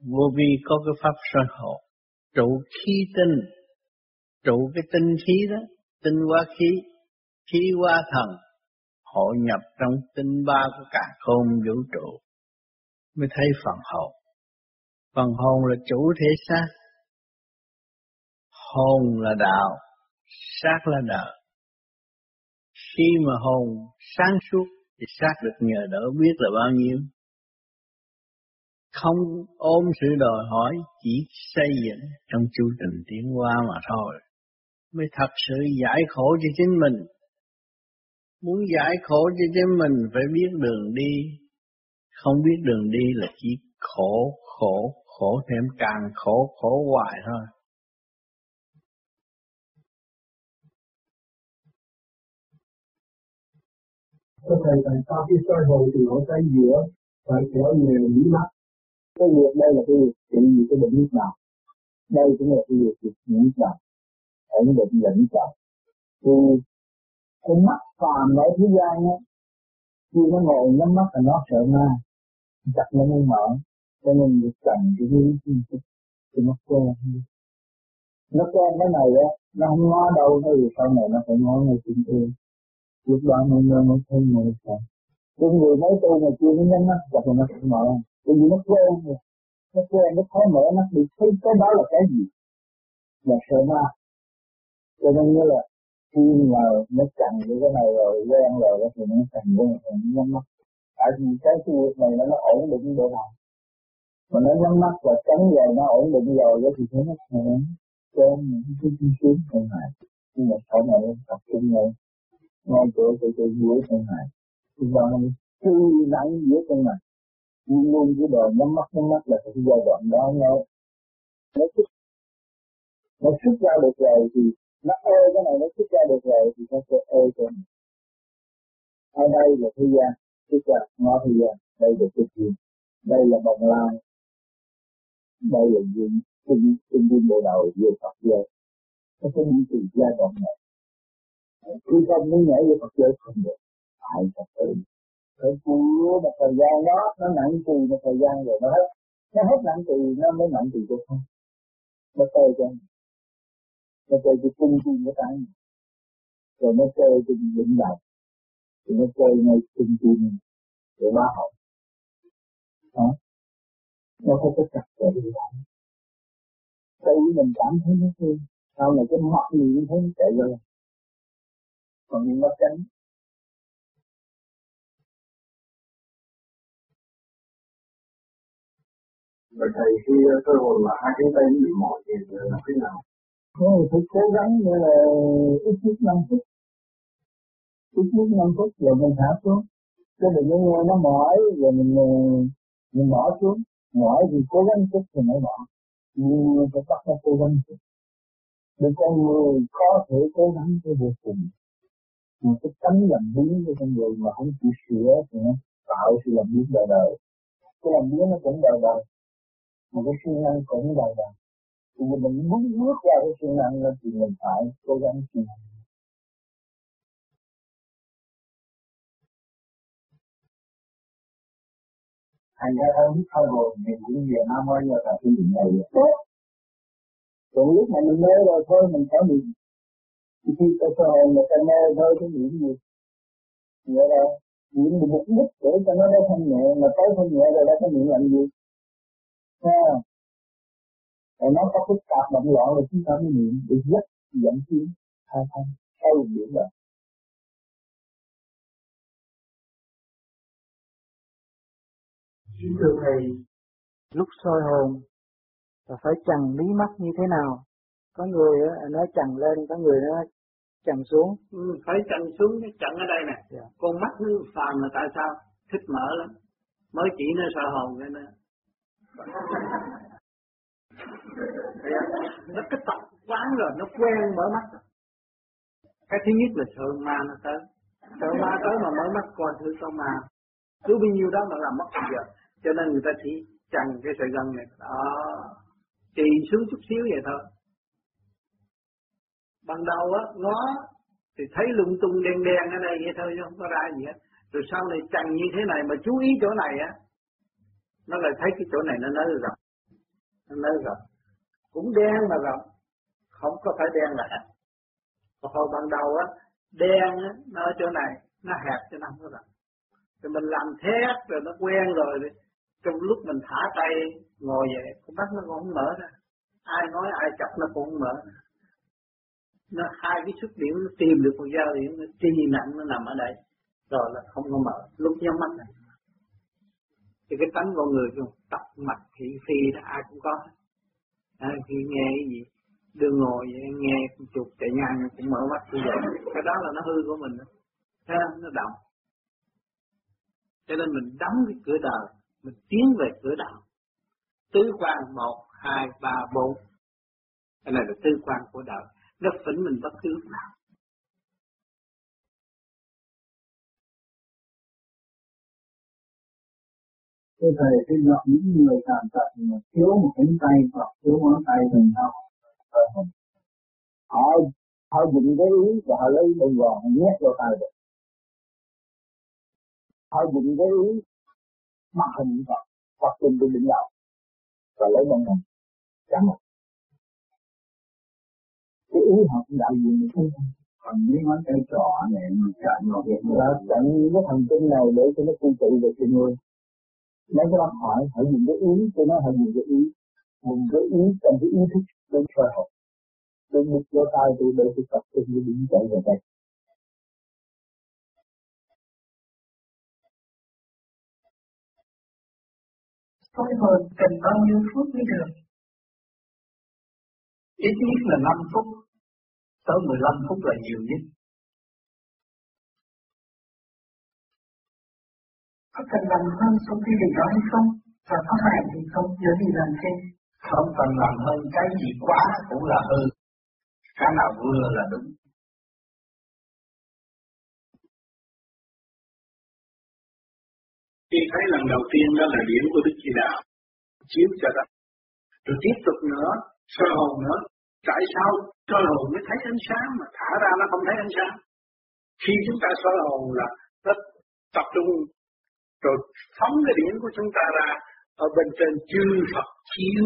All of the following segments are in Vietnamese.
vô vi có cái pháp soi hộ. Trụ khí tinh. Trụ cái tinh khí đó. Tinh quá khí. Khí quá thần. Hội nhập trong tinh ba của cả không vũ trụ. Mới thấy phần hồn. Phần hồn là chủ thể xác. Hồn là đạo. Xác là nợ. khi mà hồn sáng suốt, thì xác được nhờ đỡ biết là bao nhiêu? Không ôm sự đòi hỏi, chỉ xây dựng trong chu trình tiến hóa mà thôi. Mới thật sự giải khổ cho chính mình. Muốn giải khổ cho chính mình, phải biết đường đi. Không biết đường đi là chỉ khổ khổ khổ thêm càng khổ khổ hoài thôi. Có thầy, tại sao khi soi hồn thì nó tay giữa phải kéo nghề mí mắt. Cái việc đây là cái việc trị gì cái bệnh nhức đầu. Đây cũng là cái việc trị nhẫn đầu. Ổn định nhẫn trọng Thì cái mắt phàm ở thế gian á, khi nó ngồi nhắm mắt là nó sợ ma. Chặt nó mới mở. Cho nên việc cần cái lý thì nó quen. Nó quen cái này á, nó không ngó đâu, nó thì sau này nó phải ngó ngay trên kia lúc đó nó nó nó thấy mở sợ cái người mới tu mà chưa nó nhắm mắt gặp nó sẽ mở bởi vì nó quen rồi. Nó quen nó khó mở mắt đi. Thấy cái đó là cái gì? Là sợ ma. Cho nên như là khi mà nó chặn với cái này rồi quen rồi thì nó chặn với cái này nhắm mắt. Tại vì cái cái việc này nó, nó ổn định độ nào mà nó nhắm mắt và tránh rồi nó ổn định rồi thì thấy nó khỏe. Cho những cái chi xuống không hại nhưng mà sau này tập trung lại ngay chỗ chỗ chỗ dưới thân này thì ta nên cư nắng dưới thân này luôn luôn cái đời nhắm mắt nhắm mắt là cái giai đoạn đó nó nó xuất nó xuất ra được rồi thì nó ê cái này nó xuất ra được rồi thì nó sẽ ê cái này ở đây là thế gian, tức là ngõ thế gian, đây là cái gì đây là bồng lai, đây là những kinh kinh viên bộ đầu về Phật giới nó có những từ giai đoạn này. Khi không muốn nhảy về Phật giới không được phải Phật tử phải chịu một thời gian đó, nó nặng trì một thời gian rồi nó hết. Nó hết nặng trì, nó mới nặng trì được không nó chơi cho nó chơi cho cung chi cái cái rồi nó chơi cho vững đầu thì nó chơi ngay cung chi để hóa học. Đó. Nó có chặt chẽ gì đó tự mình cảm thấy nó thương. Sau này cái mặt gì cũng thấy nó chạy rồi. Còn những nó tránh. Vậy thầy khi ờ, cơ hội là hai cái tay bị mỏi thì ờ, là thế nào? Không, phải cố gắng như là ít nhất 5 phút. Ít nhất 5 phút rồi mình thả xuống. Chứ đừng có nghe nó mỏi rồi mình mình bỏ xuống. Mỏi thì cố gắng chút thì mới bỏ. Nhưng phải bắt nó cố gắng chút. Để con người có thể cố gắng cái vô cùng Mà cái tấm làm biến cho con người mà không chịu sửa thì nó tạo sự làm biến đời đời cái làm biến nó cũng đời đời mà cái siêng năng cũng đời đời thì mình muốn bước ra cái siêng năng đó thì mình phải cố gắng chịu Thành ra ông thay rồi mình cũng về Nam Mô giờ tập cái chuyện này tốt. Còn lúc mà mình mê rồi thôi mình phải mình thì khi ta cho hồn người ta mê thôi cái niệm gì? Vậy là niệm một mục đích để cho nó nó thanh nhẹ mà tới thanh nhẹ rồi đã có niệm làm gì ha rồi nó có phức tạp động loạn rồi chúng ta mới niệm để dắt dẫn tiến hai thanh sâu biển rồi Thưa Thầy, lúc soi hồn là phải chằn mí mắt như thế nào? Có người nói chằn lên, có người nói chằn xuống ừ, phải chằn xuống cái chặn ở đây nè yeah. Dạ. con mắt nó phàm là tại sao thích mở lắm mới chỉ nó sợ hồn cái nó cái tập quán rồi, nó quen, mở mắt. Rồi. cái thứ nhất là sợ ma nó tới. Sợ ma tới mà mở mắt, coi thử có ma. Cứ bao nhiêu đó mà làm mất bây giờ. Cho nên người ta chỉ chặn cái sợi gân này. Đó. Trì xuống chút xíu vậy thôi. Ban đầu á, ngó, thì thấy lung tung đen đen ở đây vậy thôi, chứ không có ra gì hết. Rồi sau này chằng như thế này mà chú ý chỗ này á nó lại thấy cái chỗ này nó nới rộng. Nó nói rộng. Cũng đen mà rộng. Không có phải đen là hẹp. Còn hồi ban đầu á, đen á, nó ở chỗ này, nó hẹp cho nó không có rộng. Rồi mình làm thét rồi nó quen rồi trong lúc mình thả tay ngồi vậy, con mắt nó cũng không mở ra. Ai nói, ai chọc nó cũng không mở ra. Nó hai cái xuất điểm, nó tìm được một giao điểm, nó chi nặng nó nằm ở đây. Rồi là không có mở. Lúc nhắm mắt này thì cái tánh con người trong tập mặt thị phi là ai cũng có. À, khi nghe cái gì đưa ngồi vậy, nghe chụp chạy ngang cũng mở mắt như vậy. Cái đó là nó hư của mình đó. nó động. Cho nên mình đóng cái cửa đời mình tiến về cửa đạo. Tứ quan một hai ba bốn. Cái này là tứ quan của đạo nó phỉnh mình bất cứ lúc nào. Thưa Thầy, cái gặp những người tàn tật mà thiếu một cánh tay hoặc thiếu ngón tay thì sao? Họ họ dùng cái ý và họ lấy đồng gòn nhét vào tay được. Họ dùng cái ý mặc hình Phật hoặc dùng cái đỉnh đạo và lấy hình. Chẳng một cái ý họ cũng đại diện được. Không còn mấy ngón tay trỏ này mà chạm vào việc là chặn cái thần kinh này để cho nó cung trị được cho người mấy cái bác hỏi phải dùng cái ý tôi nói phải dùng cái ý dùng cái ý trong cái ý thức đến sơ học tôi bút vô tay tôi để tôi tập trung cái điểm chạy về đây Tôi hồn cần bao nhiêu phút mới được? Ít nhất là 5 phút, tới 15 phút là nhiều nhất. Có cần làm hơn số quy định đó hay không? Và có phải thì không nhớ gì làm trên? Không cần làm hơn cái gì quá cũng là hư. Cái nào vừa là đúng. Khi thấy lần đầu tiên đó là điểm của Đức Chi Đạo, chiếu cho đó. Rồi tiếp tục nữa, soi hồn nữa. Tại sao soi hồn mới thấy ánh sáng mà thả ra nó không thấy ánh sáng? Khi chúng ta soi hồn là rất tập trung rồi phóng cái điển của chúng ta ra ở bên trên chư Phật chiếu.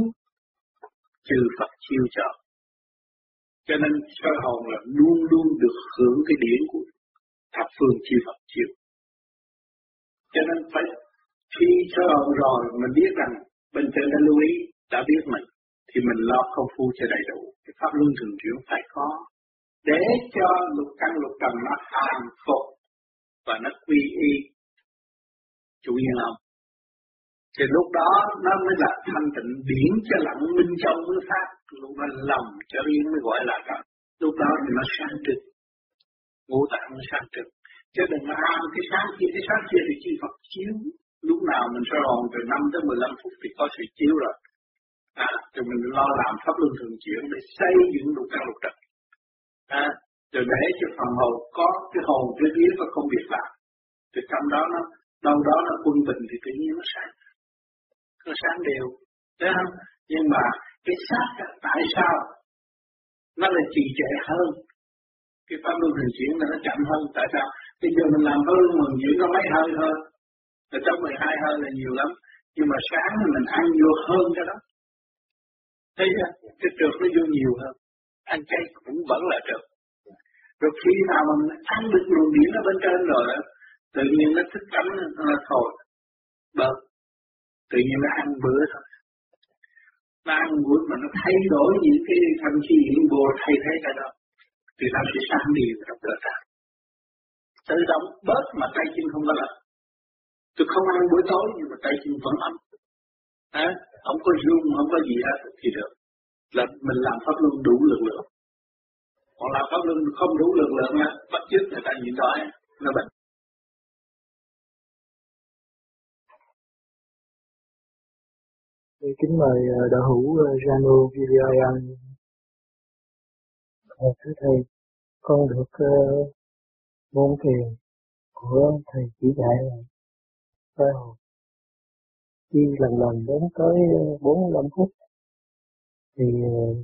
Chư Phật chiếu cho. Cho nên sơ hồn là luôn luôn được hưởng cái điển của thập phương chư Phật chiếu. Cho nên phải khi sơ hồn rồi mình biết rằng bên trên đã lưu ý, đã biết mình, thì mình lo công phu cho đầy đủ. Cái pháp luân thường chuyển phải có. Để cho lục căn lục trần nó hàng phục và nó quy y chủ nhân không thì lúc đó nó mới là thanh tịnh điển cho lặng minh châu mới phát. Lúc đó lòng cho yên mới gọi là thật lúc đó thì nó sáng trực. Ngũ tạng nó sáng trực. Chứ đừng là ham cái sáng kia cái sáng kia thì chỉ Phật chiếu. Lúc nào mình soi hồn từ 5 tới 15 phút thì có sự chiếu rồi. À, thì mình lo làm pháp luân thường chuyển để xây dựng lục căn lục trần à, rồi để cho phần hồn có cái hồn cái biết và công việc làm thì trong đó nó đâu đó nó quân bình thì tự nhiên nó sáng. Nó sáng đều. Thấy không? Nhưng mà cái xác tại sao nó lại trì trệ hơn? Cái pháp luân thường chuyển là nó chậm hơn. Tại sao? Bây giờ mình làm pháp luân thường chuyển có mấy hơi thôi là trong 12 hơi là nhiều lắm. Nhưng mà sáng thì mình ăn vô hơn cái đó. Thấy chưa? Cái trượt nó vô nhiều hơn. Ăn chay cũng vẫn là trượt. Rồi khi nào mà mình ăn được luồng điển ở bên trên rồi tự nhiên nó thích tắm nó thôi bớt. Tự nhiên nó ăn bữa thôi. Nó ăn bữa mà nó thay đổi những cái thậm chí những vô thay thế cái đó thì nó sẽ sáng đi trong cơ thể tự động bớt mà tay chân không có lạnh. Tôi không ăn buổi tối nhưng mà tay chân vẫn ấm. À, không có rung không có gì hết thì được. Là mình làm pháp luân đủ lực lượng. Còn làm pháp luân không đủ lực lượng á bắt chước người ta nhịn đói nó bệnh. Kính mời ờ, đạo hữu ờ, Jano Rano Viliayan. Ờ, thưa thầy, con được uh, môn thiền của thầy chỉ dạy là soi hồn. Khi lần lần đến tới 45 phút thì uh,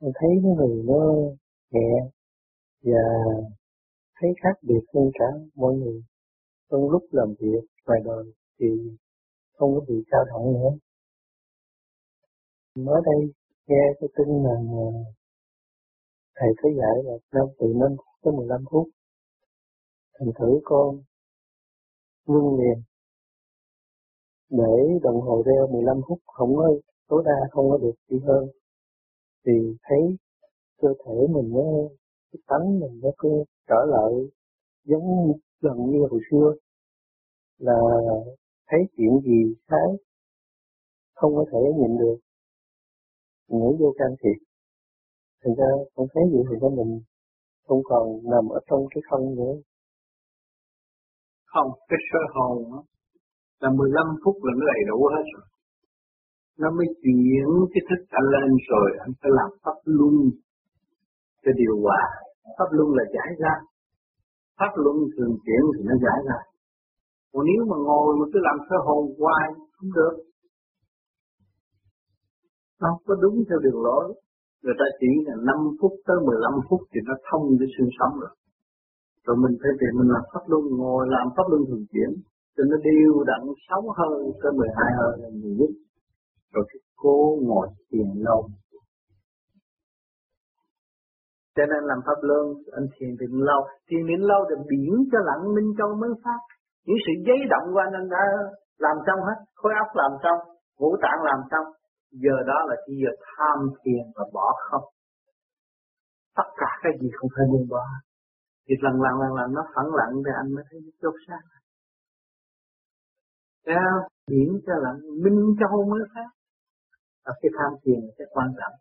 con thấy cái người nó nhẹ và thấy khác biệt hơn cả mọi người trong lúc làm việc ngoài đời thì không có bị sao động nữa. Mới đây nghe cái tin là thầy có dạy là năm từ năm phút tới 15 phút. Thành thử con ngưng liền để đồng hồ đeo 15 phút. Không có, tối đa không có được đi hơn. Thì thấy cơ thể mình nó, cái tánh mình nó cứ trở lại giống gần như hồi xưa, là thấy chuyện gì thấy không có thể nhìn được. Nghĩ vô can thiệp. Thành ra con thấy gì thì cho mình không còn nằm ở trong cái thân nữa. Không cái sơ hồn đó, là 15 phút là nó đầy đủ hết rồi. Nó mới chuyển cái thức anh lên rồi anh phải làm pháp luân cho điều hòa. Pháp luân là giải ra pháp luân thường chuyển thì nó giải ra còn nếu mà ngồi mà cứ làm sơ hồn hoài không được. Nó không có đúng theo đường lối. Người ta chỉ là 5 phút tới 15 phút thì nó thông để xương sống rồi. Rồi mình phải về mình làm pháp luân, ngồi làm pháp luân thường chuyển, cho nó điêu đặn sáu hơi tới 12 hơi là nhiều nhất. Rồi thì cố ngồi thiền lâu. Cho nên làm pháp luân, anh thiền định lâu. Thiền định lâu thì biển cho lặng, minh châu mới phát những sự giấy động của anh anh đã làm xong hết. Khối óc làm xong ngũ tạng làm xong. Giờ đó là chỉ giờ tham thiền và bỏ không. Tất cả cái gì không phải buông bỏ. Thì lần lần lần lần nó phẳng lặng thì anh mới thấy chốt xác. Thấy không? Biển cho lặng, minh châu mới khác Ở cái tham thiền sẽ cái quan trọng.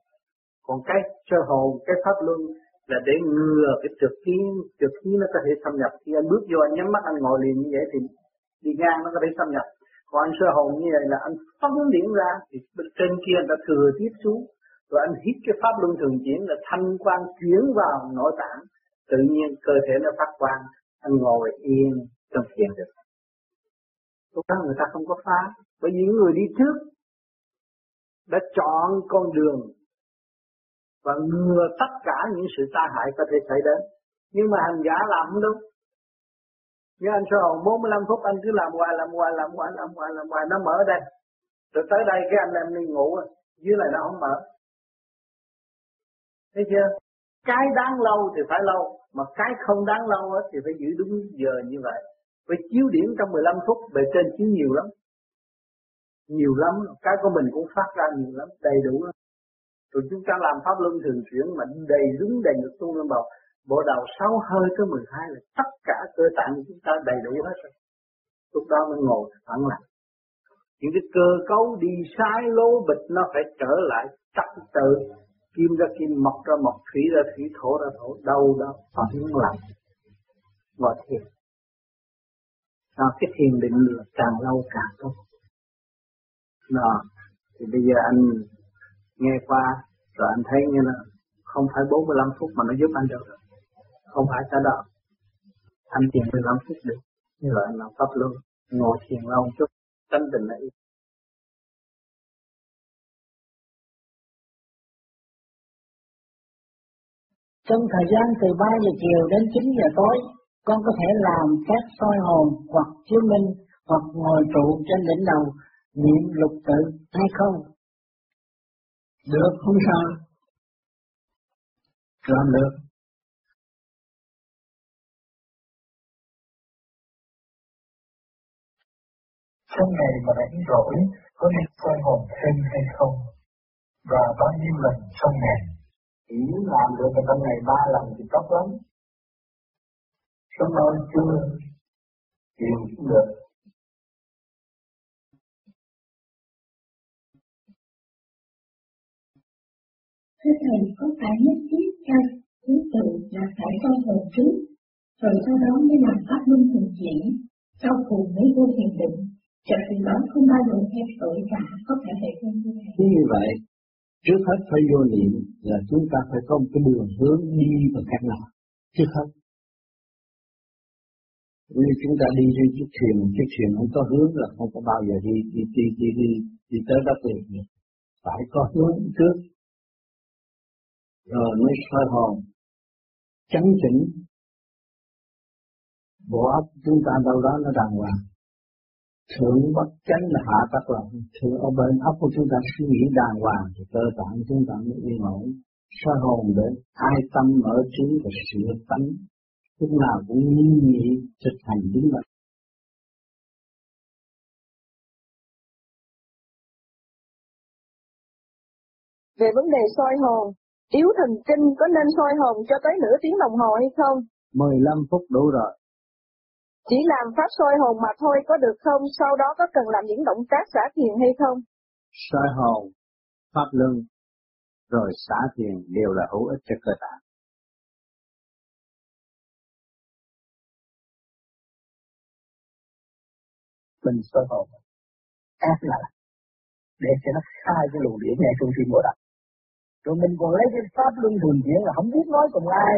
Còn cái sơ hồn, cái pháp luân là để ngừa cái trượt khí, trượt khí nó có thể xâm nhập. Khi anh bước vô anh nhắm mắt anh ngồi liền như vậy thì đi ngang nó có thể xâm nhập. Còn anh sơ hồn như vậy là anh phóng điện ra thì bên trên kia đã thừa tiếp xuống. Rồi anh hít cái pháp luân thường chuyển là thanh quan chuyển vào nội tạng. Tự nhiên cơ thể nó phát quang, anh ngồi yên trong thiền được. Lúc đó người ta không có phá. Bởi vì những người đi trước đã chọn con đường và ngừa tất cả những sự tai hại có thể xảy đến. Nhưng mà hành giả làm không đúng. Như anh sơ hồn 45 phút anh cứ làm hoài, làm hoài, làm hoài, làm hoài, làm hoài, nó mở đây. Rồi tới đây cái anh em đi ngủ, dưới này nó không mở. Thấy chưa? Cái đáng lâu thì phải lâu, mà cái không đáng lâu thì phải giữ đúng giờ như vậy. phải chiếu điểm trong 15 phút, bề trên chiếu nhiều lắm. Nhiều lắm, cái của mình cũng phát ra nhiều lắm, đầy đủ lắm. Rồi chúng ta làm pháp luân thường chuyển mà đầy đúng đầy ngực tu lên bầu. Bộ đầu sáu hơi tới 12 là tất cả cơ tạng của chúng ta đầy đủ hết rồi. Lúc đó mới ngồi phẳng lặng. Những cái cơ cấu đi sai lố bịch nó phải trở lại trật tự. Kim ra kim, mọc ra mọc, thủy ra thủy, thổ ra thổ, đâu đó phẳng lặng. Ngồi thiền đó, cái thiền định là càng lâu càng tốt đó thì bây giờ anh nghe qua rồi anh thấy như là không phải 45 phút mà nó giúp anh được không phải cả đó anh thiền 15 phút được như vậy anh làm pháp luôn ngồi thiền lâu chút tâm định lại. Trong thời gian từ 3 giờ chiều đến 9 giờ tối, con có thể làm các soi hồn hoặc chiếu minh hoặc ngồi trụ trên đỉnh đầu niệm lục tự hay không? Được, không sao. Làm được. Trong ngày mà rảnh rỗi có nên soi hồn thêm hay không? Và bao nhiêu lần trong ngày? Chỉ làm được trong ngày ba lần thì tốt lắm Cảm ơn chưa chịu cũng được. Thưa Thầy, có phải nhất thiết theo thứ tự là phải coi hồn trước, rồi sau đó mới làm pháp luân thường chuyển, sau cùng mới vô thiền định, chợt từ đó không bao giờ theo tội cả, có phải vậy không thưa Thầy? Như vậy, trước hết phải vô niệm là chúng ta phải có một cái đường hướng đi và cách nào, chứ không như chúng ta đi trên chiếc thuyền, chiếc thuyền không có hướng là không có bao giờ đi đi đi đi đi, đi tới đất liền. Được. Phải có hướng trước, rồi mới soi hồn, chấn chỉnh. Bộ óc chúng ta đâu đó nó đàng hoàng. thượng bất chánh là hạ tắc lòng. Thượng ở bên óc của chúng ta suy nghĩ đàng hoàng thì cơ bản chúng ta mới yên ổn. Soi hồn để ai tâm ở trí và sửa tánh. Lúc nào cũng nghiêm nghị thực hành đúng mình Về vấn đề soi hồn, yếu thần kinh có nên soi hồn cho tới nửa tiếng đồng hồ hay không? 15 phút đủ rồi. Chỉ làm pháp soi hồn mà thôi có được không? Sau đó có cần làm những động tác xả thiền hay không? Soi hồn, pháp luân, rồi xả thiền đều là hữu ích cho cơ tạng. Mình soi hồn, ác là để cho nó khai cái luồng điển ngay trong tim bộ đạo. Rồi mình còn lấy cái pháp luân thường chuyển là không biết nói cùng ai,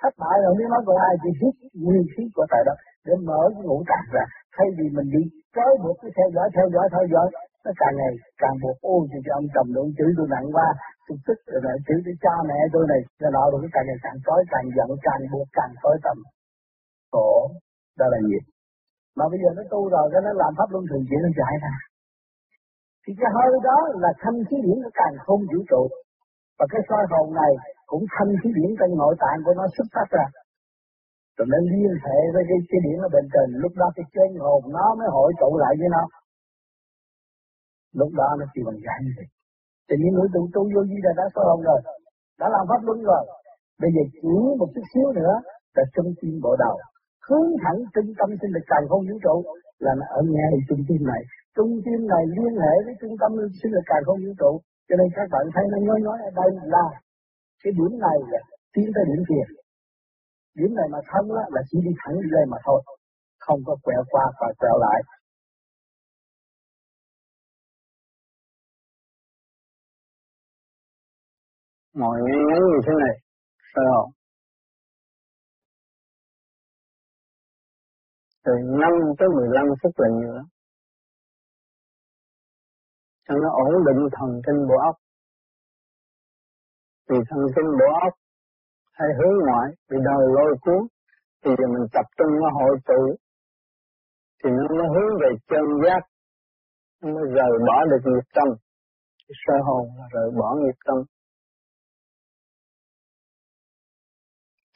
thất bại rồi biết nói cùng ai chỉ hít nguyên khí của tại đó. Để mở cái ngũ tạng ra. Thay vì mình đi trói buộc cái theo dõi theo dõi theo dõi nó càng ngày càng buộc. Ô thì cho ông trầm lượng chữ tôi nặng qua tôi tức rồi lại chữ tôi cha mẹ tôi này. Cho nọ rồi cái càng ngày càng trói càng giận càng buộc càng tối tầm khổ đó là gì? Mà bây giờ nó tu rồi cái nó làm pháp luân thường chuyển nó chạy ra. Thì cái hơi đó là thanh khí điển nó càng không vũ trụ và cái soi hồn này cũng thanh khí điển trong nội tạng của nó xuất phát ra. Rồi nó liên hệ với cái, cái điển ở bên trên. Lúc đó cái chân hồn nó mới hội tụ lại với nó. Lúc đó nó chỉ bằng giải gì, thì những người tu tu vô di là đã soi hồn rồi. Đã làm pháp luân rồi. Bây giờ chỉ một chút xíu nữa là trung tim bộ đầu. Hướng thẳng trung tâm sinh lực càng không vũ trụ là ở ngay trung tim này. Trung tim này liên hệ với trung tâm sinh lực càng không vũ trụ cho nên các bạn thấy nó nói nói ở đây là cái điểm này là tiến tới điểm kia. Điểm này mà thân á, là chỉ đi thẳng đi lên mà thôi. Không có quẹo qua và quẹo lại. Ngồi ngắn ngắn như thế này? Phải không? Từ 5 tới 15 phút là nhiều lắm cho nó ổn định, thần kinh bộ óc vì thần kinh bộ óc hay hướng ngoại bị đời lôi cuốn, thì giờ mình tập trung nó hội tụ. Thì nó mới hướng về chân giác, nó mới rời bỏ được nghiệp tâm. Sơ hồn là rời bỏ nghiệp tâm.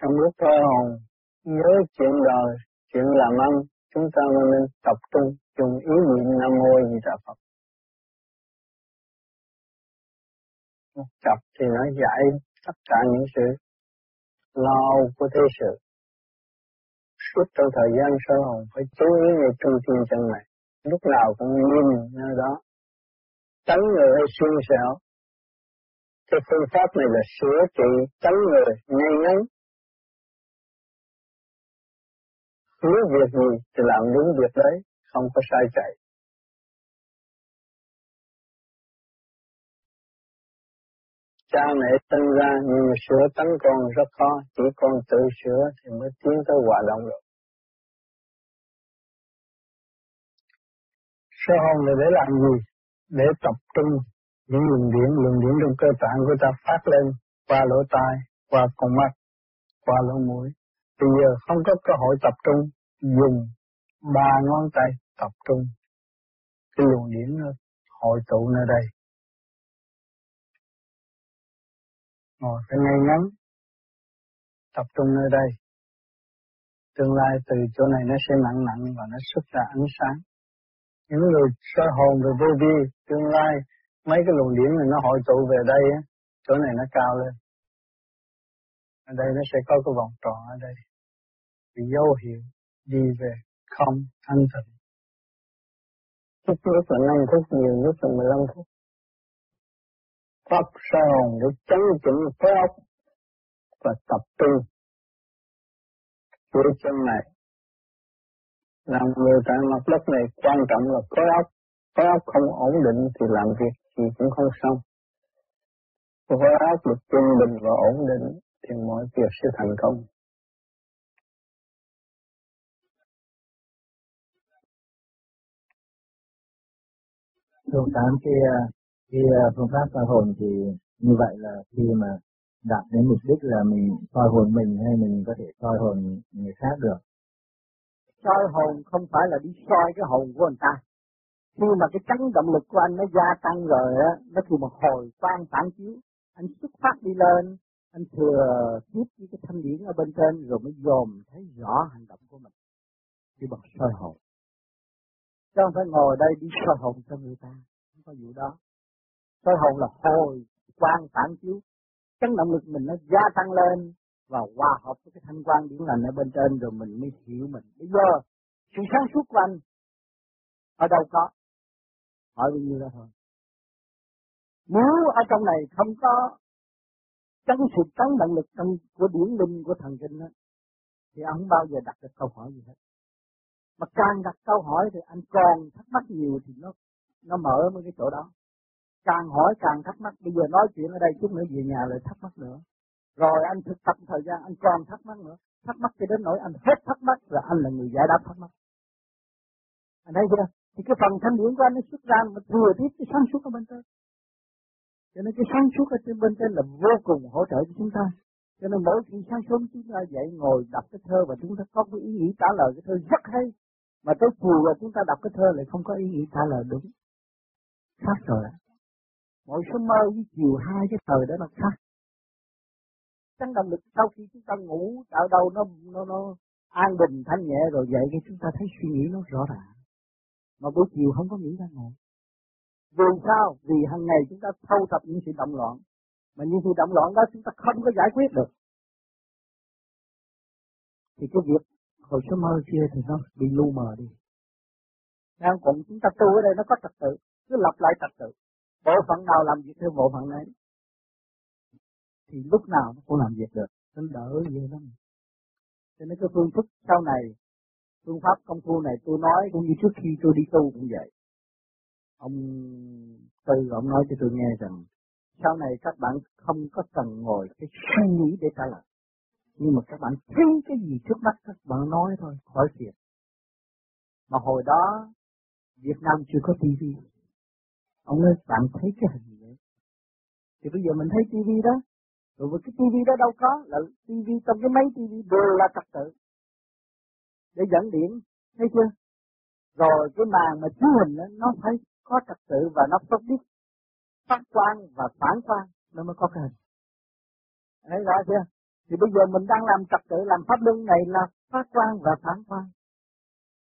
Trong lúc sơ hồn, nhớ chuyện đời, chuyện làm ăn, chúng ta nên tập trung, dùng ý niệm nam mô di đà phật. Tập thì nó giải tất cả những sự lo của thế sự. Suốt trong thời gian sơ hồn phải chú ý về trung tâm chân này. Lúc nào cũng nhìn nơi đó. tấn người hay xuyên xẻo. Cái phương pháp này là sửa trị tấn người ngay ngắn. Nếu việc gì thì làm đúng việc đấy, không có sai chạy. Cha mẹ sinh ra nhưng mà sửa tánh con rất khó, chỉ con tự sửa thì mới tiến tới hòa đồng được. Sơ hồn là để làm gì? Để tập trung những luồng điện, luồng điện trong cơ tạng của ta phát lên qua lỗ tai, qua con mắt, qua lỗ mũi. Bây giờ không có cơ hội tập trung, dùng ba ngón tay tập trung. Cái luồng điển nó hội tụ nơi đây, ngồi phải ngay ngắn. Tập trung nơi đây. Tương lai từ chỗ này nó sẽ nặng nặng và nó xuất ra ánh sáng. Những người soi hồn về vô vi, tương lai, mấy cái luồng điểm này nó hội tụ về đây á, chỗ này nó cao lên. Ở đây nó sẽ có cái vòng tròn ở đây. Vì dấu hiệu đi về không thanh tịnh. Lúc lúc là 5 phút, nhiều lúc là 15 phút pháp soi hồn để chấn chỉnh khối óc và tập trung dưới chân này. Làm người tại mặt đất này quan trọng là khối óc khối óc không ổn định thì làm việc gì cũng không xong. Khối óc được trung bình và ổn định thì mọi việc sẽ thành công. Thưa tám kia cái ờ, phương pháp soi hồn thì như vậy là khi mà đạt đến mục đích là mình soi hồn mình hay mình có thể soi hồn người khác được. Soi hồn không phải là đi soi cái hồn của người ta. Khi mà cái chấn động lực của anh nó gia tăng rồi á, nó thì một hồi quang phản chiếu. Anh xuất phát đi lên, anh thừa tiếp với cái thanh điển ở bên trên rồi mới dòm thấy rõ hành động của mình. Thì bằng soi hồn. Chứ không phải ngồi đây đi soi hồn cho người ta, không có vụ đó soi hồn là hồi quang phản chiếu. Chấn động lực mình nó gia tăng lên và hòa hợp với cái thanh quan điển lành ở bên trên rồi mình mới hiểu mình. Bây giờ sự sáng suốt của anh ở đâu có? Hỏi bao nhiêu đó thôi. Nếu ở trong này không có chấn sự chấn động lực trong của điển linh của thần kinh đó, thì ông không bao giờ đặt được câu hỏi gì hết. Mà càng đặt câu hỏi thì anh còn thắc mắc nhiều thì nó nó mở mấy cái chỗ đó càng hỏi càng thắc mắc. Bây giờ nói chuyện ở đây chút nữa, về nhà lại thắc mắc nữa. Rồi anh thực tập thời gian, anh còn thắc mắc nữa. Thắc mắc cho đến nỗi anh hết thắc mắc rồi anh là người giải đáp thắc mắc. Anh thấy chưa? Thì cái phần thanh điển của anh nó xuất ra mà thừa tiếp cái sáng suốt ở bên trên. Cho nên cái sáng suốt ở trên bên trên là vô cùng hỗ trợ cho chúng ta. Cho nên mỗi khi sáng sớm chúng ta dậy ngồi đọc cái thơ và chúng ta có cái ý nghĩ trả lời cái thơ rất hay, mà tới chiều rồi chúng ta đọc cái thơ lại không có ý nghĩ trả lời đúng. Khác rồi mỗi sớm mơ với chiều hai cái thời đó nó khác. Chẳng động lực sau khi chúng ta ngủ ở đâu nó nó nó an bình, thanh nhẹ rồi dậy thì chúng ta thấy suy nghĩ nó rõ ràng. Mà buổi chiều không có nghĩ ra ngồi vì sao, vì hàng ngày chúng ta thâu tập những sự động loạn, mà những sự động loạn đó chúng ta không có giải quyết được. Thì cái việc hồi sớm mơ kia thì nó bị lu mờ đi. Đang còn chúng ta tu ở đây nó có trật tự, cứ lặp lại trật tự bộ phận nào làm việc theo bộ phận này thì lúc nào nó cũng làm việc được. Nó đỡ dễ lắm. Cho nên cái phương thức sau này, phương pháp công phu này tôi nói cũng như trước khi tôi đi tu cũng vậy. Ông tư, ông nói cho tôi nghe rằng, sau này các bạn không có cần ngồi cái suy nghĩ để trả lời. Nhưng mà các bạn thấy cái gì trước mắt, các bạn nói thôi, khỏi phiền. Mà hồi đó, Việt Nam chưa có tivi ông nói bạn thấy cái hình gì vậy? Thì bây giờ mình thấy tivi đó. Rồi với cái tivi đó đâu có? Là tivi trong cái máy tivi đều là trật tự. Để dẫn điện thấy chưa? Rồi cái màn mà chiếu hình đó, nó phải có trật tự và nó tốt biết phát quang và phản quang nó mới có cái hình. Thấy rõ chưa? Thì bây giờ mình đang làm trật tự làm pháp luân này là phát quang và phản quang.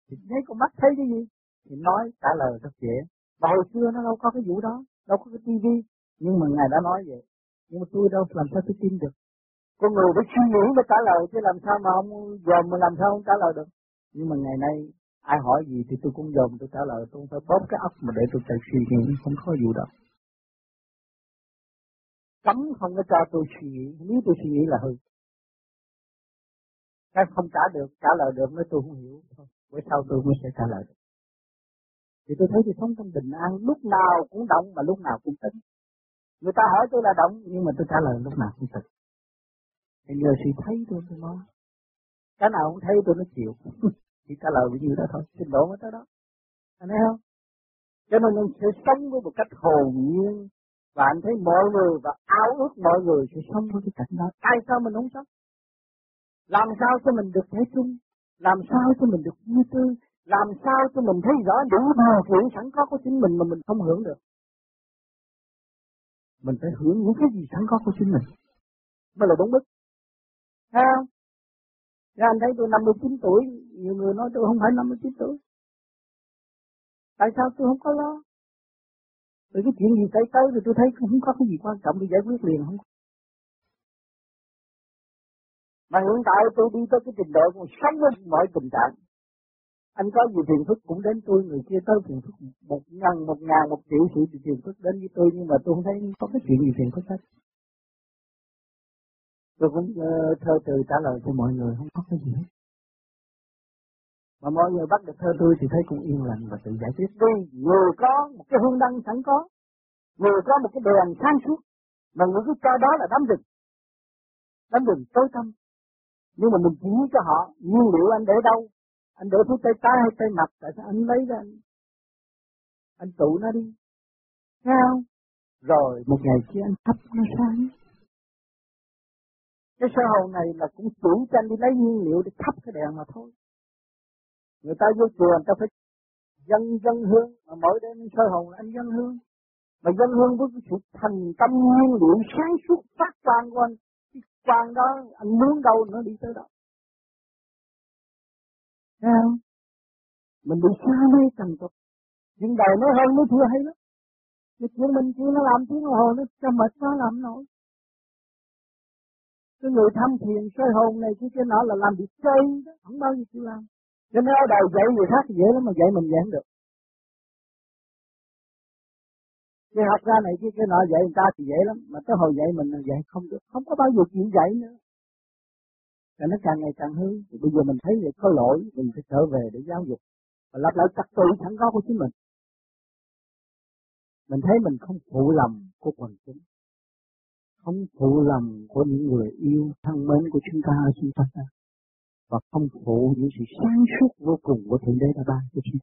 Thì thấy con mắt thấy cái gì thì nói trả lời rất dễ và hồi xưa nó đâu có cái vụ đó, đâu có cái tivi nhưng mà ngài đã nói vậy. Nhưng mà tôi đâu làm sao tôi tin được? Con người phải suy nghĩ mới trả lời, chứ làm sao mà ông dòm mà làm sao không trả lời được? Nhưng mà ngày nay, ai hỏi gì thì tôi cũng dòm, tôi trả lời, tôi không phải bóp cái ốc mà để tôi chạy suy nghĩ, không có vụ đó. Cấm không có cho tôi suy nghĩ, nếu tôi suy nghĩ là hư. Các không trả được, trả lời được, nói tôi không hiểu. Thôi bữa sau tôi mới sẽ trả lời được thì tôi thấy thì sống trong bình an, lúc nào cũng động mà lúc nào cũng tỉnh. Người ta hỏi tôi là động, nhưng mà tôi trả lời lúc nào cũng tỉnh. Thì nhờ sự thấy tôi tôi nói. Cái nào cũng thấy tôi nó chịu. Chỉ trả lời như đó thôi trình độ mới tới đó. Anh thấy không? Cho nên anh sẽ sống với một cách hồn nhiên, và anh thấy mọi người và ao ước mọi người sẽ sống với cái cảnh đó. Tại sao mình không sống? Làm sao cho mình được thể chung? Làm sao cho mình được vui tươi? Làm sao cho mình thấy rõ đủ điều kiện sẵn có của chính mình mà mình không hưởng được mình phải hưởng những cái gì sẵn có của chính mình mới là đúng đức thấy không anh thấy tôi 59 tuổi, nhiều người nói tôi không phải 59 tuổi. Tại sao tôi không có lo? Vì cái chuyện gì xảy tới thì tôi thấy không có cái gì quan trọng để giải quyết liền không. Mà hiện tại tôi đi tới cái trình độ còn sống với mọi tình trạng. Anh có gì phiền phức cũng đến tôi, người kia tới phiền phức một ngàn, một ngàn, một triệu sự phiền phức đến với tôi nhưng mà tôi không thấy có cái chuyện gì phiền phức hết. Tôi cũng uh, thơ từ trả lời cho mọi người không có cái gì hết. Mà mọi người bắt được thơ tôi thì thấy cũng yên lành và tự giải quyết. đi người có một cái hương đăng sẵn có, người có một cái đèn sáng suốt, mà người cứ cho đó là đám rừng. Đám rừng tối tâm. Nhưng mà mình chỉ cho họ nhiên liệu anh để đâu, anh đổ xuống tay trái hay tay mặt, tại sao anh lấy ra anh, anh tụ nó đi. sao không? Rồi một ngày kia anh thắp nó sáng. Cái sơ hồn này là cũng chủ tranh đi lấy nhiên liệu để thắp cái đèn mà thôi. Người ta vô chùa người ta phải dân dân hương mà mỗi đêm sơ hồn là anh dân hương mà dân hương với cái sự thành tâm nguyên liệu sáng suốt phát quang của anh cái quang đó anh muốn đâu nó đi tới đâu sao? Mình bị xa mê trần tục. Nhưng đời nó hơn nó thua hay lắm. Cái chuyện mình kia nó làm tiếng hồ nó cho mệt nó làm nổi. Cái người tham thiền soi hồn này kia kia nọ là làm việc chơi đó, không bao giờ chịu làm. Cho nên đầu dạy người khác dễ lắm mà dạy mình dạy được. Cái học ra này kia cái nọ dạy người ta thì dễ lắm, mà tới hồi dạy mình là dạy không được, không có bao giờ chịu dạy nữa. Cho nó càng ngày càng hư, thì bây giờ mình thấy vậy có lỗi, mình phải trở về để giáo dục. Và lập lại trật tự sẵn có của chính mình. Mình thấy mình không phụ lầm của quần chúng. Không phụ lầm của những người yêu thân mến của chúng ta ở xung quanh ta và không phụ những sự sáng suốt vô cùng của Thượng Đế đã ban cho chúng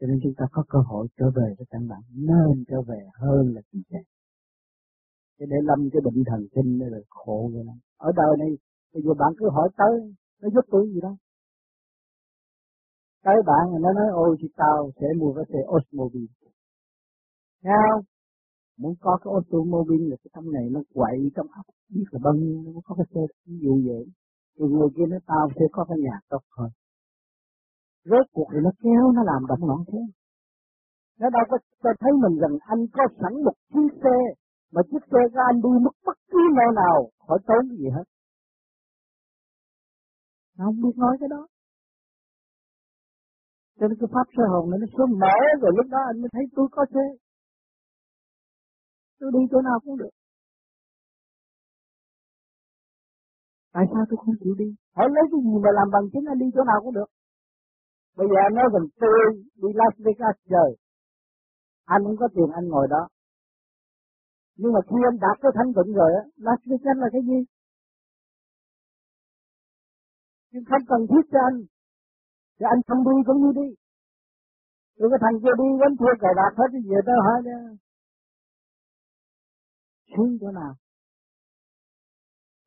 cho nên chúng ta có cơ hội trở về với căn bản nên trở về hơn là gì vậy cho để lâm cái bệnh thần kinh đây là khổ vậy lắm ở đời này bây giờ bạn cứ hỏi tới, nó giúp tôi gì đâu tới bạn nó nói, ôi, thì tao sẽ mua cái xe Osmobile Thấy không? Muốn có cái ô là cái tâm này nó quậy trong óc, biết là bao nhiêu, nó có cái xe ví dụ vậy. Rồi người kia nói, tao sẽ có cái nhà tốt hơn. Rốt cuộc thì nó kéo, nó làm động loạn thế. Nó đâu có cho thấy mình rằng anh có sẵn một chiếc xe mà chiếc xe của anh đi mất bất cứ nơi nào, khỏi tốn gì hết nó không biết nói cái đó cho nên cái pháp sơ hồn này nó xuống mở rồi, lúc đó anh mới thấy tôi có xe tôi đi chỗ nào cũng được Tại sao tôi không chịu đi? Hỏi lấy cái gì mà làm bằng chứng anh đi chỗ nào cũng được. Bây giờ anh nói rằng tôi đi Las Vegas chơi. Anh không có tiền anh ngồi đó. Nhưng mà khi anh đạt cái thanh tịnh rồi á, Las Vegas là cái gì? Nhưng không cần thiết cho anh. Thì anh không đi cũng như đi. Rồi cái thằng kia đi vẫn thua cài đạt hết cái gì đó hả? Xuống chỗ nào?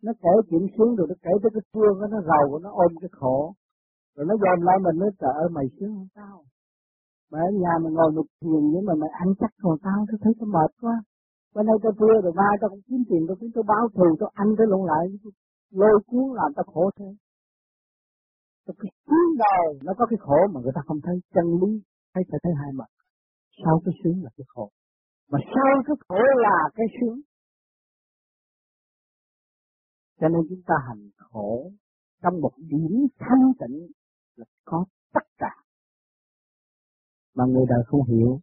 nó kể chuyện sướng rồi nó kể tới cái thương nó rầu nó ôm cái khổ rồi nó dòm lại mình nó sợ mày sướng hơn tao mà ở nhà mình ngồi một thiền nhưng mà mày ăn chắc còn tao tôi thấy tao mệt quá Bên nay tôi thưa rồi mai tôi cũng kiếm tiền tôi kiếm tôi báo thù tôi ăn cái lộn lại lôi cuốn làm tao khổ thế cái sướng đời, nó có cái khổ mà người ta không thấy chân lý, thấy phải thấy hai mặt sau cái sướng là cái khổ mà sau cái khổ là cái sướng cho nên chúng ta hành khổ trong một điểm thanh tịnh là có tất cả. Mà người đời không hiểu.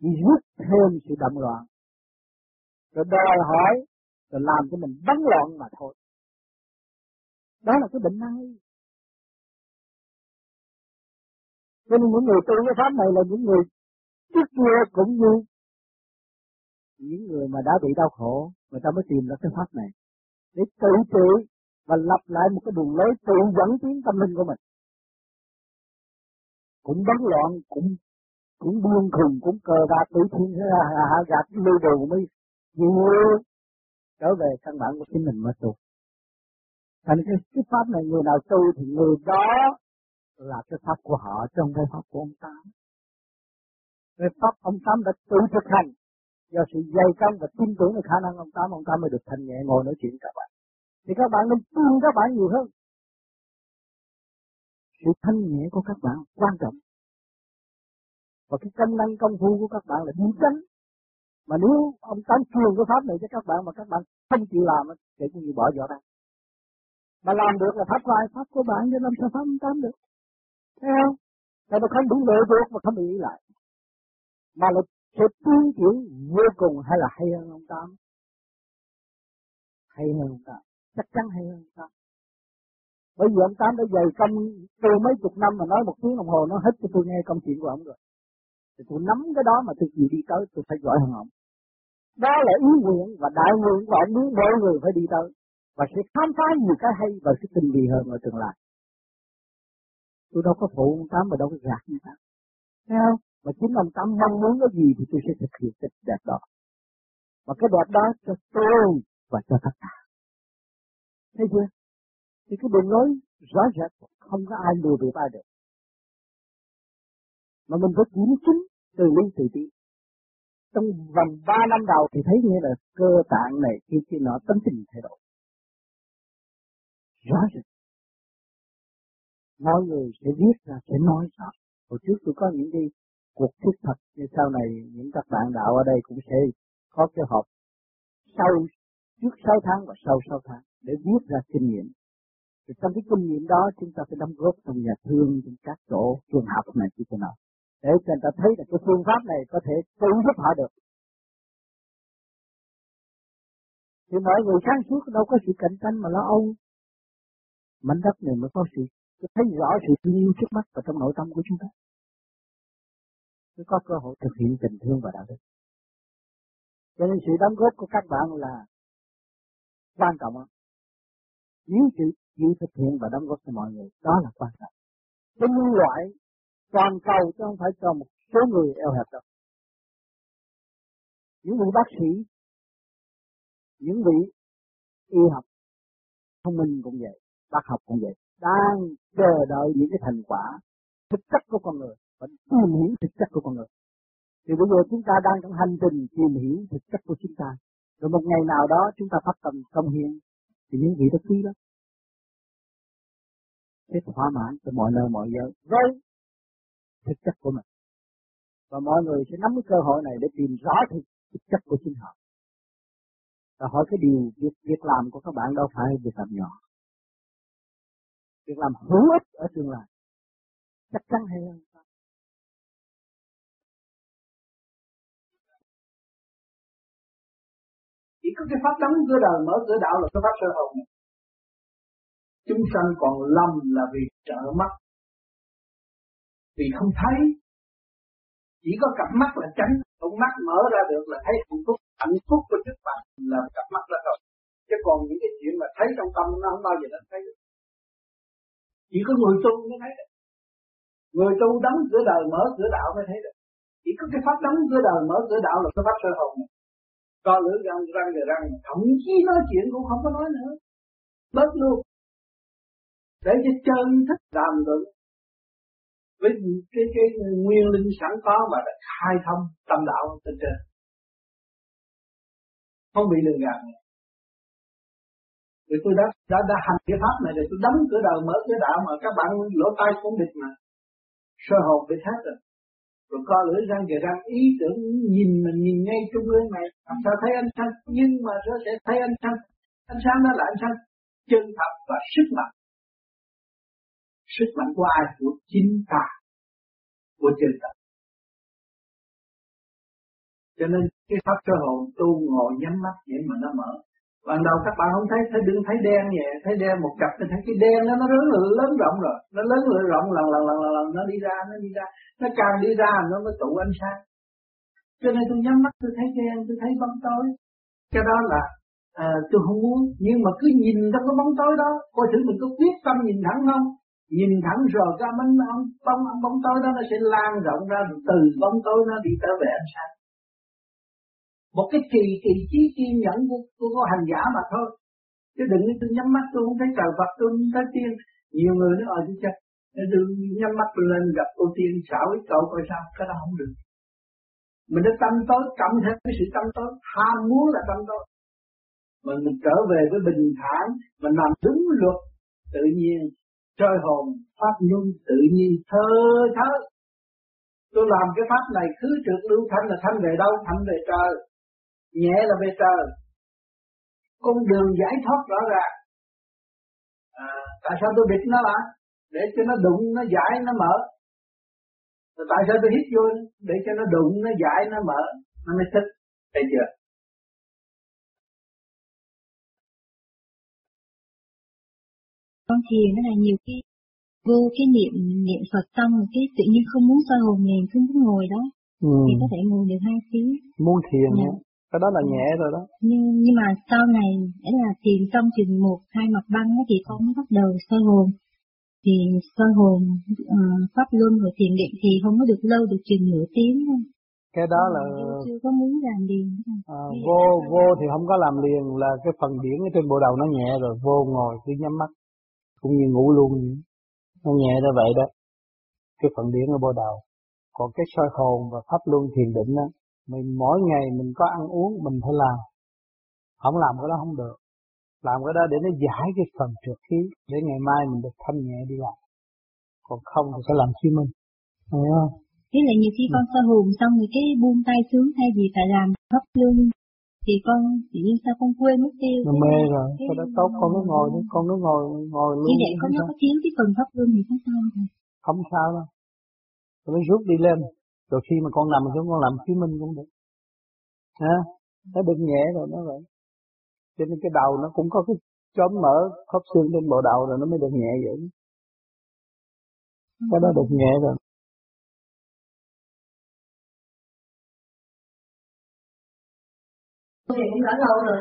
Chỉ rút thêm sự động loạn. Rồi đòi hỏi, rồi làm cho mình bắn loạn mà thôi. Đó là cái bệnh năng Cho nên những người tu cái pháp này là những người trước kia cũng như những người mà đã bị đau khổ, người ta mới tìm ra cái pháp này để tự trị và lập lại một cái đường lối tự dẫn tiến tâm linh của mình. Cũng bấn loạn, cũng cũng buông khùng, cũng cờ bạc tự thiên ra hạ gạt lưu đồ mới nhiều trở về căn bản của chính mình mà tu. Thành cái, cái pháp này người nào tu thì người đó là cái pháp của họ trong cái pháp của ông Tám. Cái pháp ông Tám đã tự thực hành do sự dày công và tin tưởng về khả năng ông Tám, ông Tám mới được thanh nhẹ ngồi nói chuyện các bạn. Thì các bạn nên tin các bạn nhiều hơn. Sự thanh nhẹ của các bạn quan trọng. Và cái công năng công phu của các bạn là đi tránh. Mà nếu ông Tám truyền cái pháp này cho các bạn mà các bạn không chịu làm thì cũng như bỏ vỏ ra. Mà làm được là pháp vai, pháp của bạn cho làm sao pháp ông Tám được. Thấy không? Tại nó không bị lệ thuộc mà không bị ý lại. Mà là sẽ tiến triển vô cùng hay là hay hơn ông Tám? Hay hơn ông Tám, chắc chắn hay hơn ông Tám. Bởi vì ông Tám đã dày công từ mấy chục năm mà nói một tiếng đồng hồ nó hết cho tôi nghe công chuyện của ông rồi. Thì tôi nắm cái đó mà tôi chịu đi tới, tôi phải gọi hàng ông. Đó là ý nguyện và đại nguyện của ông muốn mọi người phải đi tới và sẽ khám phá nhiều cái hay và sẽ tình vị hơn ở tương lai. Tôi đâu có phụ ông Tám mà đâu có gạt người ta Thấy không? Mà chính ông Tám mong muốn cái gì thì tôi sẽ thực hiện cái đẹp đó. Và cái đẹp đó cho tôi và cho tất cả. Thấy chưa? Thì cái đường lối rõ rệt, không có ai lừa được ai được mà mình phải kiểm chứng từ lý từ tí. Trong vòng ba năm đầu thì thấy như là cơ tạng này khi khi nọ tâm tình thay đổi. Rõ rệt mọi người sẽ viết ra sẽ nói rõ. Hồi trước tôi có những cái cuộc thuyết thật như sau này những các bạn đạo ở đây cũng sẽ có cái họp sau, trước 6 tháng và sau 6 tháng để viết ra kinh nghiệm. Thì trong cái kinh nghiệm đó, chúng ta phải đóng góp trong nhà thương, trong các chỗ trường học này như thế nào để cho người ta thấy là cái phương pháp này có thể tự giúp họ được. Thì mọi người sáng suốt đâu có sự cạnh tranh mà lo âu. Mảnh đất này mới có sự thấy rõ sự thương yêu trước mắt và trong nội tâm của chúng ta. Mới có cơ hội thực hiện tình thương và đạo đức. Cho nên sự đóng góp của các bạn là quan trọng lắm. Nếu sự chịu thực hiện và đóng góp cho mọi người, đó là quan trọng. Cái nhân loại toàn cầu chứ không phải cho một số người eo hẹp đâu. Những vị bác sĩ, những vị y học, thông minh cũng vậy, bác học cũng vậy, đang chờ đợi những cái thành quả thực chất của con người và tìm hiểu thực chất của con người. Thì bây giờ chúng ta đang trong hành trình tìm hiểu thực chất của chúng ta. Rồi một ngày nào đó chúng ta phát tâm công hiến thì những vị đó quý lắm. Sẽ thỏa mãn cho mọi nơi mọi giờ. Với thực chất của mình. Và mọi người sẽ nắm cái cơ hội này để tìm rõ thực, thực chất của chính họ. Và hỏi cái điều việc việc làm của các bạn đâu phải việc làm nhỏ. Việc làm hữu ích ở tương lai. Chắc chắn hay hơn chỉ có cái pháp đóng cửa đời mở cửa đạo là cái pháp sơ hồn. Chúng sanh còn lầm là vì trợ mắt vì không thấy. Chỉ có cặp mắt là tránh. Con mắt mở ra được là thấy hạnh phúc. Hạnh phúc của trước mặt là cặp mắt ra rồi. Chứ còn những cái chuyện mà thấy trong tâm nó không bao giờ nó thấy được. Chỉ có người tu mới thấy được. Người tu đóng cửa đời mở cửa đạo mới thấy được. Chỉ có cái pháp đóng cửa đời mở cửa đạo là cái pháp sơ hồn co lưỡi răng răng rồi răng. Thậm chí nói chuyện cũng không có nói nữa. Bớt luôn. Để cho chân thích đàm luận với cái cái nguyên linh sẵn có mà đã khai thông tâm đạo tinh trên không bị lừa gạt vì tôi đã, đã đã hành cái pháp này rồi tôi đóng cửa đầu mở cửa đạo mà các bạn lỗ tai cũng bịt mà sơ hồn bị hết rồi rồi co lưỡi răng kìa răng ý tưởng nhìn mình nhìn ngay trung ương này làm sao thấy anh sanh? nhưng mà nó sẽ thấy anh sanh. Anh sáng nó là anh sanh. chân thật và sức mạnh sức mạnh của ai của chính ta của chân tâm cho nên cái pháp sơ hồn tu ngồi nhắm mắt để mà nó mở. Ban đầu các bạn không thấy thấy đừng thấy đen nhẹ thấy đen một cặp thì thấy cái đen nó nó lớn lớn rộng rồi. Nó lớn rộng lần lần lần lần nó đi ra nó đi ra. Nó càng đi ra nó mới tụ ánh sáng. Cho nên tôi nhắm mắt tôi thấy đen tôi thấy bóng tối. Cái đó là à, tôi không muốn. Nhưng mà cứ nhìn trong cái bóng tối đó. Coi thử mình có quyết tâm nhìn thẳng không? Nhìn thẳng rồi cái bóng bóng bóng tối đó nó sẽ lan rộng ra từ bóng tối nó đi trở về ánh sáng. Một cái kỳ kỳ trí kiên nhẫn của, của, của hành giả mà thôi. Chứ đừng tôi nhắm mắt tôi không thấy trời Phật tôi không thấy tiên. Nhiều người nó ở ờ, tôi chết đừng nhắm mắt lên gặp cô tiên xảo với cậu coi sao. Cái đó không được. Mình đã tâm tối cộng thêm cái sự tâm tối ham muốn là tâm tối. Mình mình trở về với bình thản mình làm đúng luật tự nhiên trời hồn pháp luân tự nhiên thơ thớ tôi làm cái pháp này cứ trượt lưu thanh là thanh về đâu? Thanh về trời. Nhẹ là về trời. Con đường giải thoát rõ ràng. À, tại sao tôi bịt nó lại để cho nó đụng nó giải nó mở. Rồi tại sao tôi hít vô? Để cho nó đụng nó giải nó mở. Nó mới thích. Thấy chưa? Con thiền nó là nhiều cái vô cái niệm niệm Phật xong cái tự nhiên không muốn soi hồn liền không muốn ngồi đó. Ừ. thì có thể ngồi được hai tiếng. Muốn thiền dạ. cái đó là nhẹ rồi đó. Nhưng nhưng mà sau này ấy là thiền xong chừng một hai mặt băng thì con mới bắt đầu soi hồn. Thì soi hồn uh, pháp luân rồi thiền định thì không có được lâu được chừng nửa tiếng thôi. Cái đó là chưa có muốn làm liền. À, vô vô thì không có làm liền là cái phần điển ở trên bộ đầu nó nhẹ rồi vô ngồi cứ nhắm mắt cũng như ngủ luôn. Nó nhẹ ra vậy đó. Cái phần điển ở bộ đầu còn cái soi hồn và pháp luân thiền định á mình mỗi ngày mình có ăn uống mình phải làm. Không làm cái đó không được. Làm cái đó để nó giải cái phần trượt khí để ngày mai mình được thanh nhẹ đi làm. Còn không thì sẽ làm chi mình hiểu không? Thế là nhiều khi con soi hồn xong rồi cái buông tay xuống thay vì phải làm pháp luân thì con tự nhiên sao con quên mất tiêu. Nó mê rồi cái, đó tốt con cứ ngồi đi con cứ ngồi ngồi luôn như vậy con nó có thiếu cái phần pháp luân thì không sao rồi không sao đâu. Rồi rút đi lên. Rồi khi mà con nằm xuống con làm chứng minh cũng được. Ha nó được nhẹ rồi nó vậy. Cho nên cái đầu nó cũng có cái chóm mở khớp xương trên bộ đầu rồi nó mới được nhẹ vậy. Cái đó được nhẹ rồi thì cũng đã lâu rồi.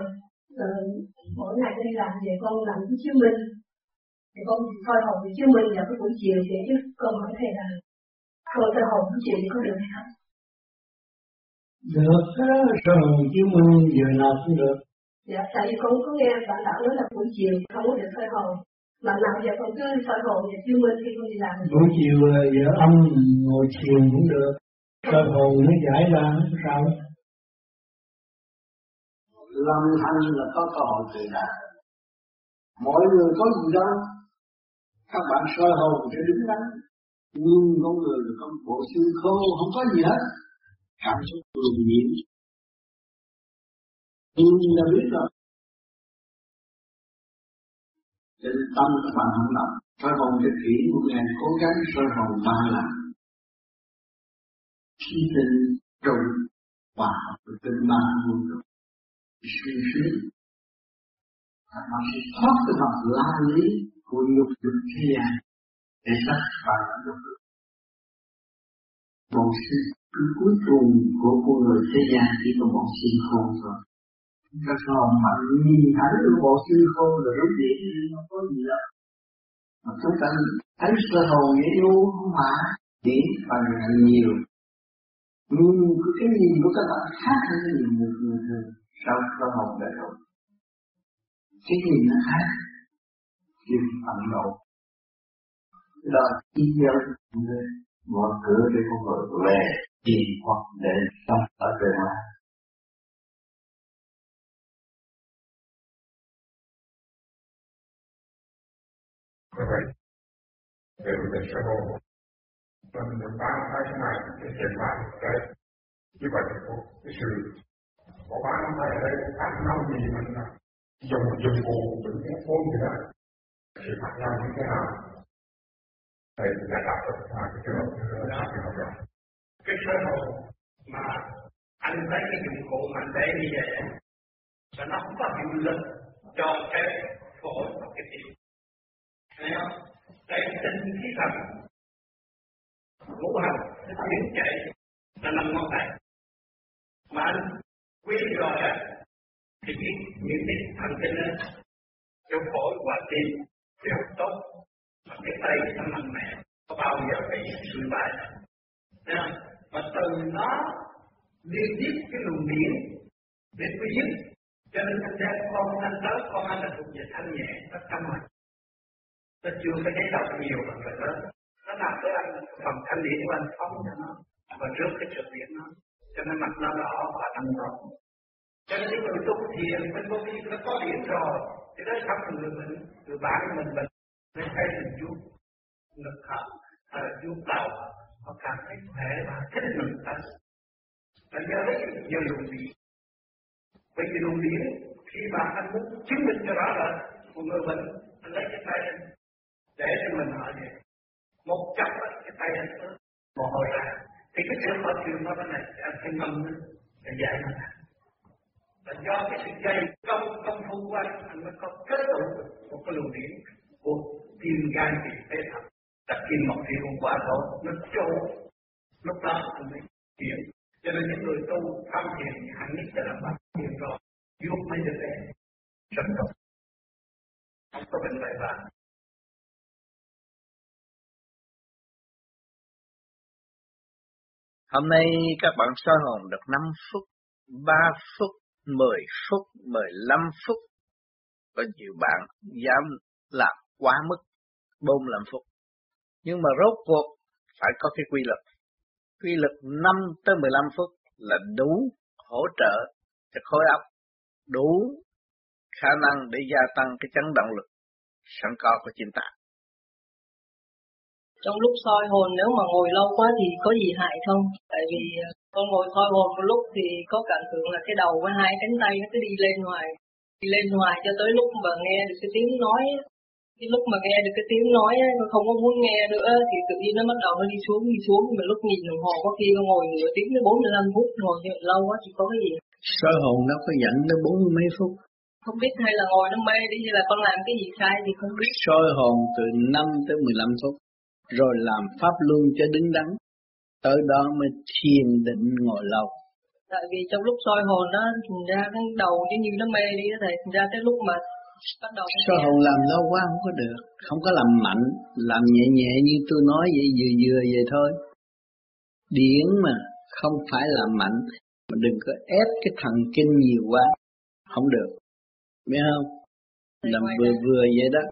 Ừ, mỗi ngày đi làm về con làm cái chứng minh. Thì con coi hồn thì chứng minh vào cái buổi chiều vậy chứ con hỏi thầy là coi coi hồn buổi chiều có được hay không được cái là sơ hồn chứng minh giờ nào cũng được? Dạ tại vì con có nghe bạn đạo nói là buổi chiều không có được soi hồn bạn nào giờ con cứ soi hồn và chứng minh khi con đi làm. Buổi chiều giờ âm ngồi thiền cũng được. Sơ hồn nó giải ra sao lâm thanh là có cơ hội tự đạt mọi người có gì đó, các bạn soi hồn sẽ đứng đắn nhưng con người là con bộ xương khô, không có gì hết. Cảm xúc luồng nhiễm. Nhưng là biết rồi. Nên tâm các bạn không làm soi hồn cho kỹ một ngày cố gắng soi hồn ba lần. Khi tình trùng và học tình ba muôn rồi suy sướng nó sẽ thoát cái vòng la lý của nhục dục thế gian để tất cả nhục dục một sự cứ cuối cùng của con người thế gian chỉ có một sinh khôn thôi. Các hồn mà nhìn thấy được bộ sư khô là lúc điện không có gì đâu. Mà chúng ta thấy sơ hồn dễ vô không hả? Chỉ phần nhiều. Nhưng cái nhìn của các bạn khác hơn cái nhìn người thường sau cơ hồn đầy đủ cái gì nó khác? Nhìn phận độ đó ý người mở cửa để con người về tìm hoặc để sống ở đời ngoài. Vậy về về xã hội mình được bán cái này, để triển khai cái như vậy thì có cái sự có bán hai ở đây các năm gì mình dùng dụng cụ mình cũng phôn gì đó thì khác nhau như thế nào. Thầy cũng đã đọc được mà cái trường hợp đó thì học rồi. Cái sơ hồ mà anh lấy cái dụng cụ mà anh để như vậy là nó không có hiệu lực cho cái phổi và cái tim thấy không? Cái tinh khí thần ngũ hành nó chuyển chạy, là nằm ngón tay. Mà anh quý rồi á thì biết những cái thần kinh đó trong phổi và tim đều tốt, mà cái tay nó mạnh mẽ, có bao giờ bị suy bại Thấy? Và từ nó liên tiếp cái luồng điển để quý nhất cho nên thành ra con anh tới con anh là thuộc về thanh nhẹ, nó tâm mạnh nó chưa có thấy đọc nhiều bằng vậy đó nó làm tới anh phần thanh điển của anh phóng cho nó, và trước cái trực điển nó cho nên mặt nó đỏ và tăng rộng. Cho nên những người tu thiền, mình vô vi nó có điển rồi, thì nó thăm người mình người bạn mình mình nên thấy mình vuốt ngực họng hay là vuốt đầu. Họ cảm thấy khỏe và thích mình ta thành nhớ đấy giờ luồng điện. Bởi vì luồng điện, khi mà anh muốn chứng minh cho rõ là một người mình, anh lấy cái tay anh để cho mình hỏi vậy một chập cái tay anh ướt một hồi ra thì cái sự họ trường nó bên này anh phải ngâm để dạy nó là do cái sự dày công công phu của anh anh mới có kết tụ một cái luồng điển của tim gan thịt tế thật tất kim mộc thủy hôm qua đó nó chỗ lúc đó anh mới hiểu cho nên những người tu tham thiền hẳn nhất là làm bắt thiền rồi, giúp mấy đứa bé sống tốt không có bệnh bại bạc Hôm nay các bạn soi hồn được 5 phút, 3 phút, 10 phút, 15 phút. Có nhiều bạn dám làm quá mức 45 phút. Nhưng mà rốt cuộc phải có cái quy luật. quy luật 5 tới 15 phút là đủ hỗ trợ cho khối óc, đủ khả năng để gia tăng cái chấn động lực sẵn có của chính tạng. Trong lúc soi hồn nếu mà ngồi lâu quá thì có gì hại không? Tại vì ờ, con ngồi soi hồn một lúc thì có cảm tưởng là cái đầu với hai cánh tay nó cứ đi lên ngoài, đi lên ngoài cho tới lúc mà nghe được cái tiếng nói cái lúc mà nghe được cái tiếng nói con không có muốn nghe nữa thì tự nhiên nó bắt đầu nó đi xuống đi xuống. Mà lúc nhìn đồng hồ có khi con ngồi nửa tiếng đến bốn mươi lăm phút ngồi như lâu quá thì có cái gì. Soi hồn nó có dẫn đến bốn mươi mấy phút? Không biết hay là ngồi nó mê đi hay là con làm cái gì sai thì không biết. Soi hồn từ 5 tới 15 phút rồi làm pháp luân cho đứng đắn. Tới đó mới thiền định ngồi lâu tại vì trong lúc soi hồn nó thành ra cái đầu như như nó mê đi thầy. Thành ra cái lúc mà bắt đầu soi hồn làm lâu quá không có được. Không có làm mạnh làm nhẹ nhẹ như tôi nói vậy vừa vừa vậy thôi. Điển mà không phải làm mạnh mà đừng có ép cái thần kinh nhiều quá không được. Biết không? Làm vừa vừa vậy đó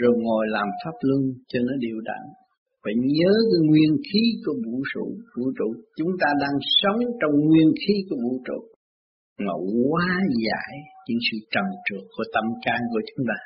rồi ngồi làm pháp luân cho nó điều đặn phải nhớ cái nguyên khí của vũ trụ. Vũ trụ, chúng ta đang sống trong nguyên khí của vũ trụ. Mà quá giải những sự trầm trượt của tâm can của chúng ta.